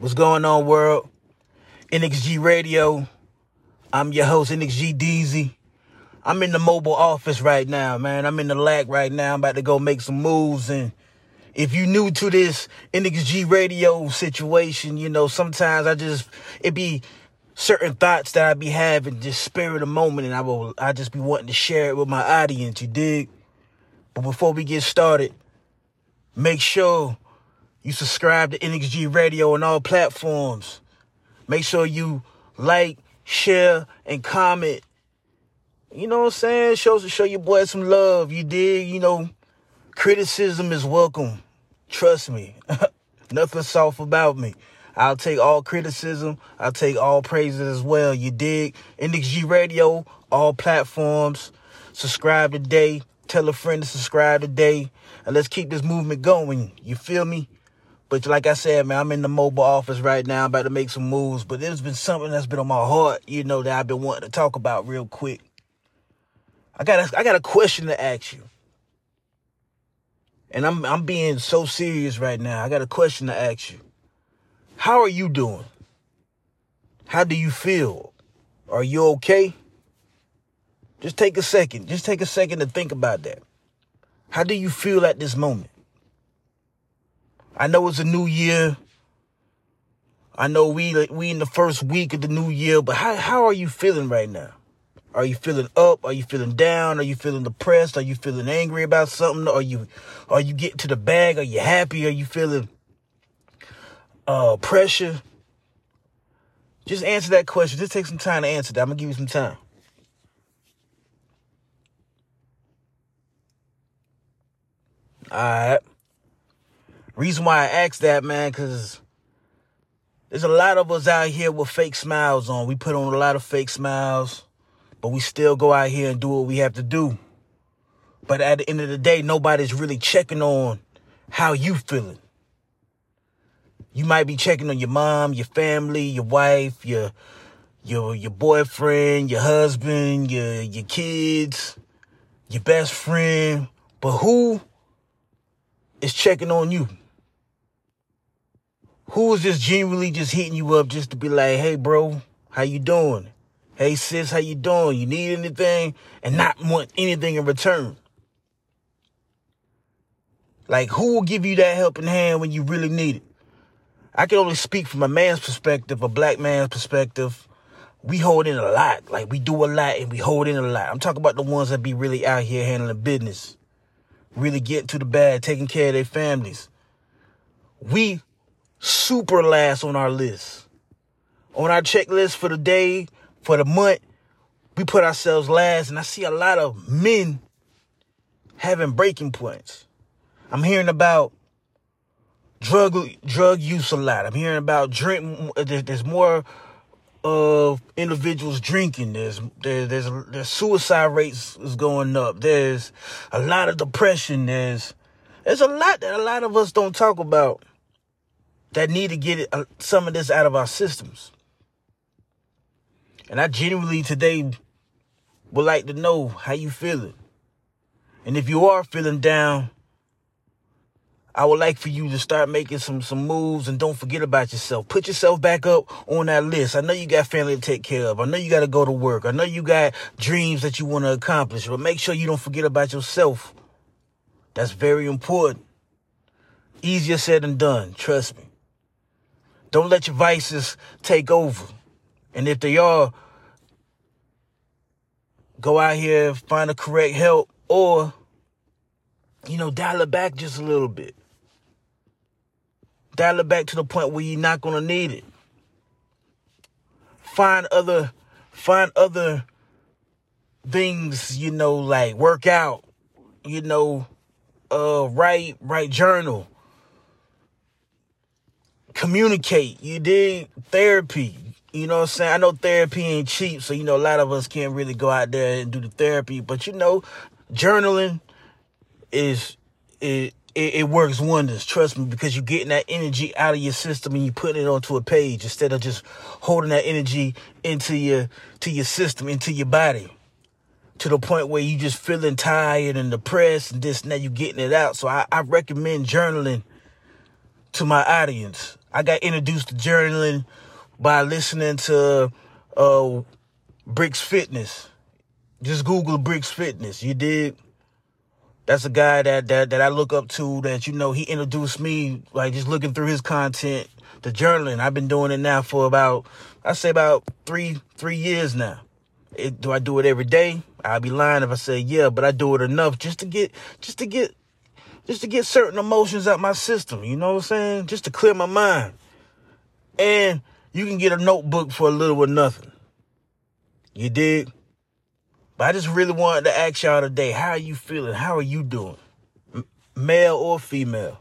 What's going on, world? NXG Radio. I'm your host, NXG Deezy. I'm in the mobile office right now, man. I'm in the lag right now. I'm about to go make some moves. And if you new to this NXG Radio situation, you know, sometimes I just, it be certain thoughts that I be having, just spare of moment. And I will, I just be wanting to share it with my audience, you dig? But before we get started, make sure you subscribe to NXG Radio on all platforms. Make sure you like, share, and comment. You know what I'm saying? Show show your boy some love. You did, you know, criticism is welcome. Trust me. Nothing soft about me. I'll take all criticism. I'll take all praises as well. You dig? NXG Radio, all platforms. Subscribe today. Tell a friend to subscribe today. And let's keep this movement going. You feel me? But like I said, man, I'm in the mobile office right now. I'm about to make some moves. But there's been something that's been on my heart, you know, that I've been wanting to talk about real quick. I got a, I got a question to ask you. And I'm I'm being so serious right now. I got a question to ask you. How are you doing? How do you feel? Are you okay? Just take a second. Just take a second to think about that. How do you feel at this moment? I know it's a new year. I know we we in the first week of the new year, but how how are you feeling right now? Are you feeling up? Are you feeling down? Are you feeling depressed? Are you feeling angry about something? Are you are you getting to the bag? Are you happy? Are you feeling uh pressure? Just answer that question. Just take some time to answer that. I'm gonna give you some time. All right. Reason why I asked that, man, because there's a lot of us out here with fake smiles on. We put on a lot of fake smiles, but we still go out here and do what we have to do. But at the end of the day, nobody's really checking on how you feeling. You might be checking on your mom, your family, your wife, your your your boyfriend, your husband, your your kids, your best friend, but who is checking on you? Who is just genuinely just hitting you up just to be like, hey bro, how you doing? Hey sis, how you doing? You need anything? And not want anything in return. Like who will give you that helping hand when you really need it? I can only speak from a man's perspective, a black man's perspective. We hold in a lot. Like we do a lot and we hold in a lot. I'm talking about the ones that be really out here handling business. Really getting to the bag, taking care of their families. We super last on our list. On our checklist for the day, for the month, we put ourselves last. And I see a lot of men having breaking points. I'm hearing about drug drug use a lot. I'm hearing about drink. There's more of individuals drinking. There's there, there's there's suicide rates is going up. There's a lot of depression. There's there's a lot that a lot of us don't talk about that need to get uh, some of this out of our systems. And I genuinely today would like to know how you feeling. And if you are feeling down, I would like for you to start making some some moves and don't forget about yourself. Put yourself back up on that list. I know you got family to take care of. I know you got to go to work. I know you got dreams that you want to accomplish, but make sure you don't forget about yourself. That's very important. Easier said than done, trust me. Don't let your vices take over. And if they are, go out here, find the correct help, or, you know, dial it back just a little bit. Dial it back to the point where you're not gonna need it. Find other, find other things, you know, like work out, you know, uh, write, write journal, communicate. You did therapy. You know what I'm saying? I know therapy ain't cheap, so you know a lot of us can't really go out there and do the therapy. But you know, journaling is it it, it works wonders. Trust me, because you're getting that energy out of your system and you putting it onto a page instead of just holding that energy into your to your system, into your body. To the point where you just feeling tired and depressed and this and that, you getting it out. So I, I recommend journaling to my audience. I got introduced to journaling by listening to uh Bricks Fitness. Just Google Bricks Fitness. You did. That's a guy that, that that I look up to. That you know, he introduced me like just looking through his content, the journaling. I've been doing it now for about I say about three three years now. It, do I do it every day? I'd be lying if I say yeah, but I do it enough just to get just to get just to get certain emotions out my system. You know what I'm saying? Just to clear my mind. And you can get a notebook for a little or nothing. You dig? But I just really wanted to ask y'all today, how are you feeling? How are you doing? M- male or female?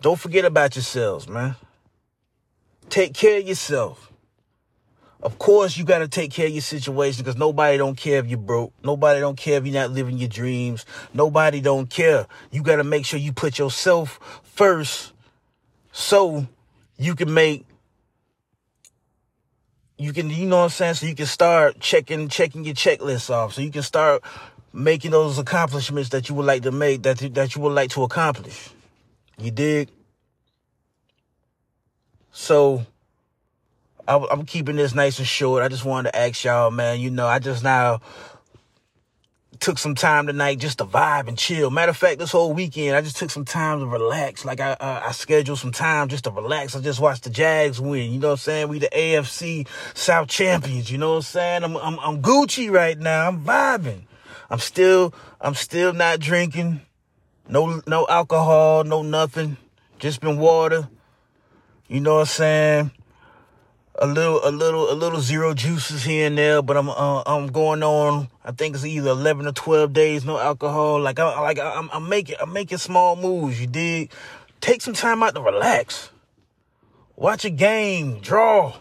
Don't forget about yourselves, man. Take care of yourself. Of course, you got to take care of your situation because nobody don't care if you're broke. Nobody don't care if you're not living your dreams. Nobody don't care. You got to make sure you put yourself first so you can make you can you know what I'm saying so you can start checking checking your checklist off so you can start making those accomplishments that you would like to make that that you would like to accomplish you dig so I, I'm keeping this nice and short I just wanted to ask y'all man you know I just now took some time tonight just to vibe and chill. Matter of fact, this whole weekend, I just took some time to relax. Like I, uh, I scheduled some time just to relax. I just watched the Jags win. You know what I'm saying? We the AFC South champions. You know what I'm saying? I'm, I'm, I'm Gucci right now. I'm vibing. I'm still, I'm still not drinking. No, no alcohol, no nothing. Just been water. You know what I'm saying? A little, a little, a little zero juices here and there, but I'm, uh, I'm going on. I think it's either 11 or 12 days, no alcohol. Like I, like I'm, I'm making, I'm making small moves. You dig? Take some time out to relax. Watch a game, draw.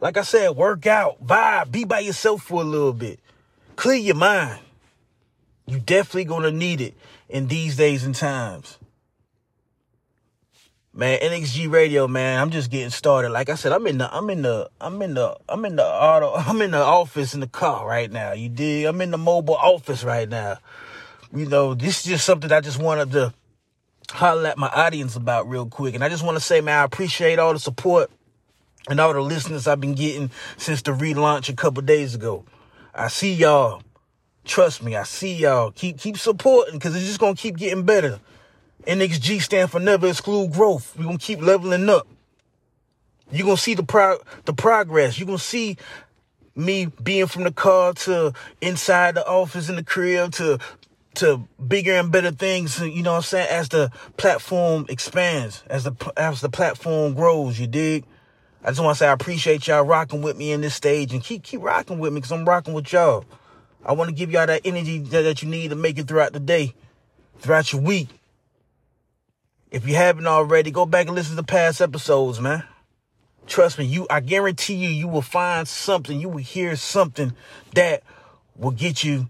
Like I said, work out, vibe, be by yourself for a little bit. Clear your mind. You definitely gonna need it in these days and times. Man, NXG Radio, man, I'm just getting started. Like I said, I'm in the I'm in the I'm in the I'm in the auto I'm in the office in the car right now. You dig? I'm in the mobile office right now. You know, this is just something I just wanted to holler at my audience about real quick. And I just want to say, man, I appreciate all the support and all the listeners I've been getting since the relaunch a couple days ago. I see y'all. Trust me, I see y'all. Keep keep supporting because it's just gonna keep getting better. NXG stand for never exclude growth. We're gonna keep leveling up. You're gonna see the pro the progress. You're gonna see me being from the car to inside the office in the crib to to bigger and better things, you know what I'm saying, as the platform expands, as the as the platform grows, you dig? I just want to say I appreciate y'all rocking with me in this stage and keep keep rocking with me because I'm rocking with y'all. I want to give y'all that energy that, that you need to make it throughout the day, throughout your week. If you haven't already, go back and listen to past episodes, man. Trust me, you I guarantee you you will find something, you will hear something that will get you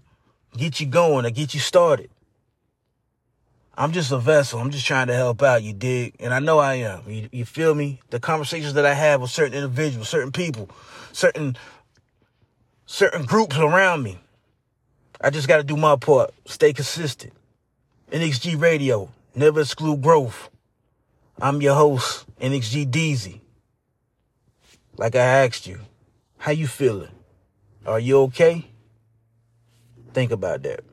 get you going or get you started. I'm just a vessel. I'm just trying to help out, you dig? And I know I am. You, you feel me? The conversations that I have with certain individuals, certain people, certain certain groups around me. I just got to do my part. Stay consistent. NXG Radio, Never exclude growth. I'm your host, NXG Deezy. Like I asked you, how you feeling? Are you okay? Think about that.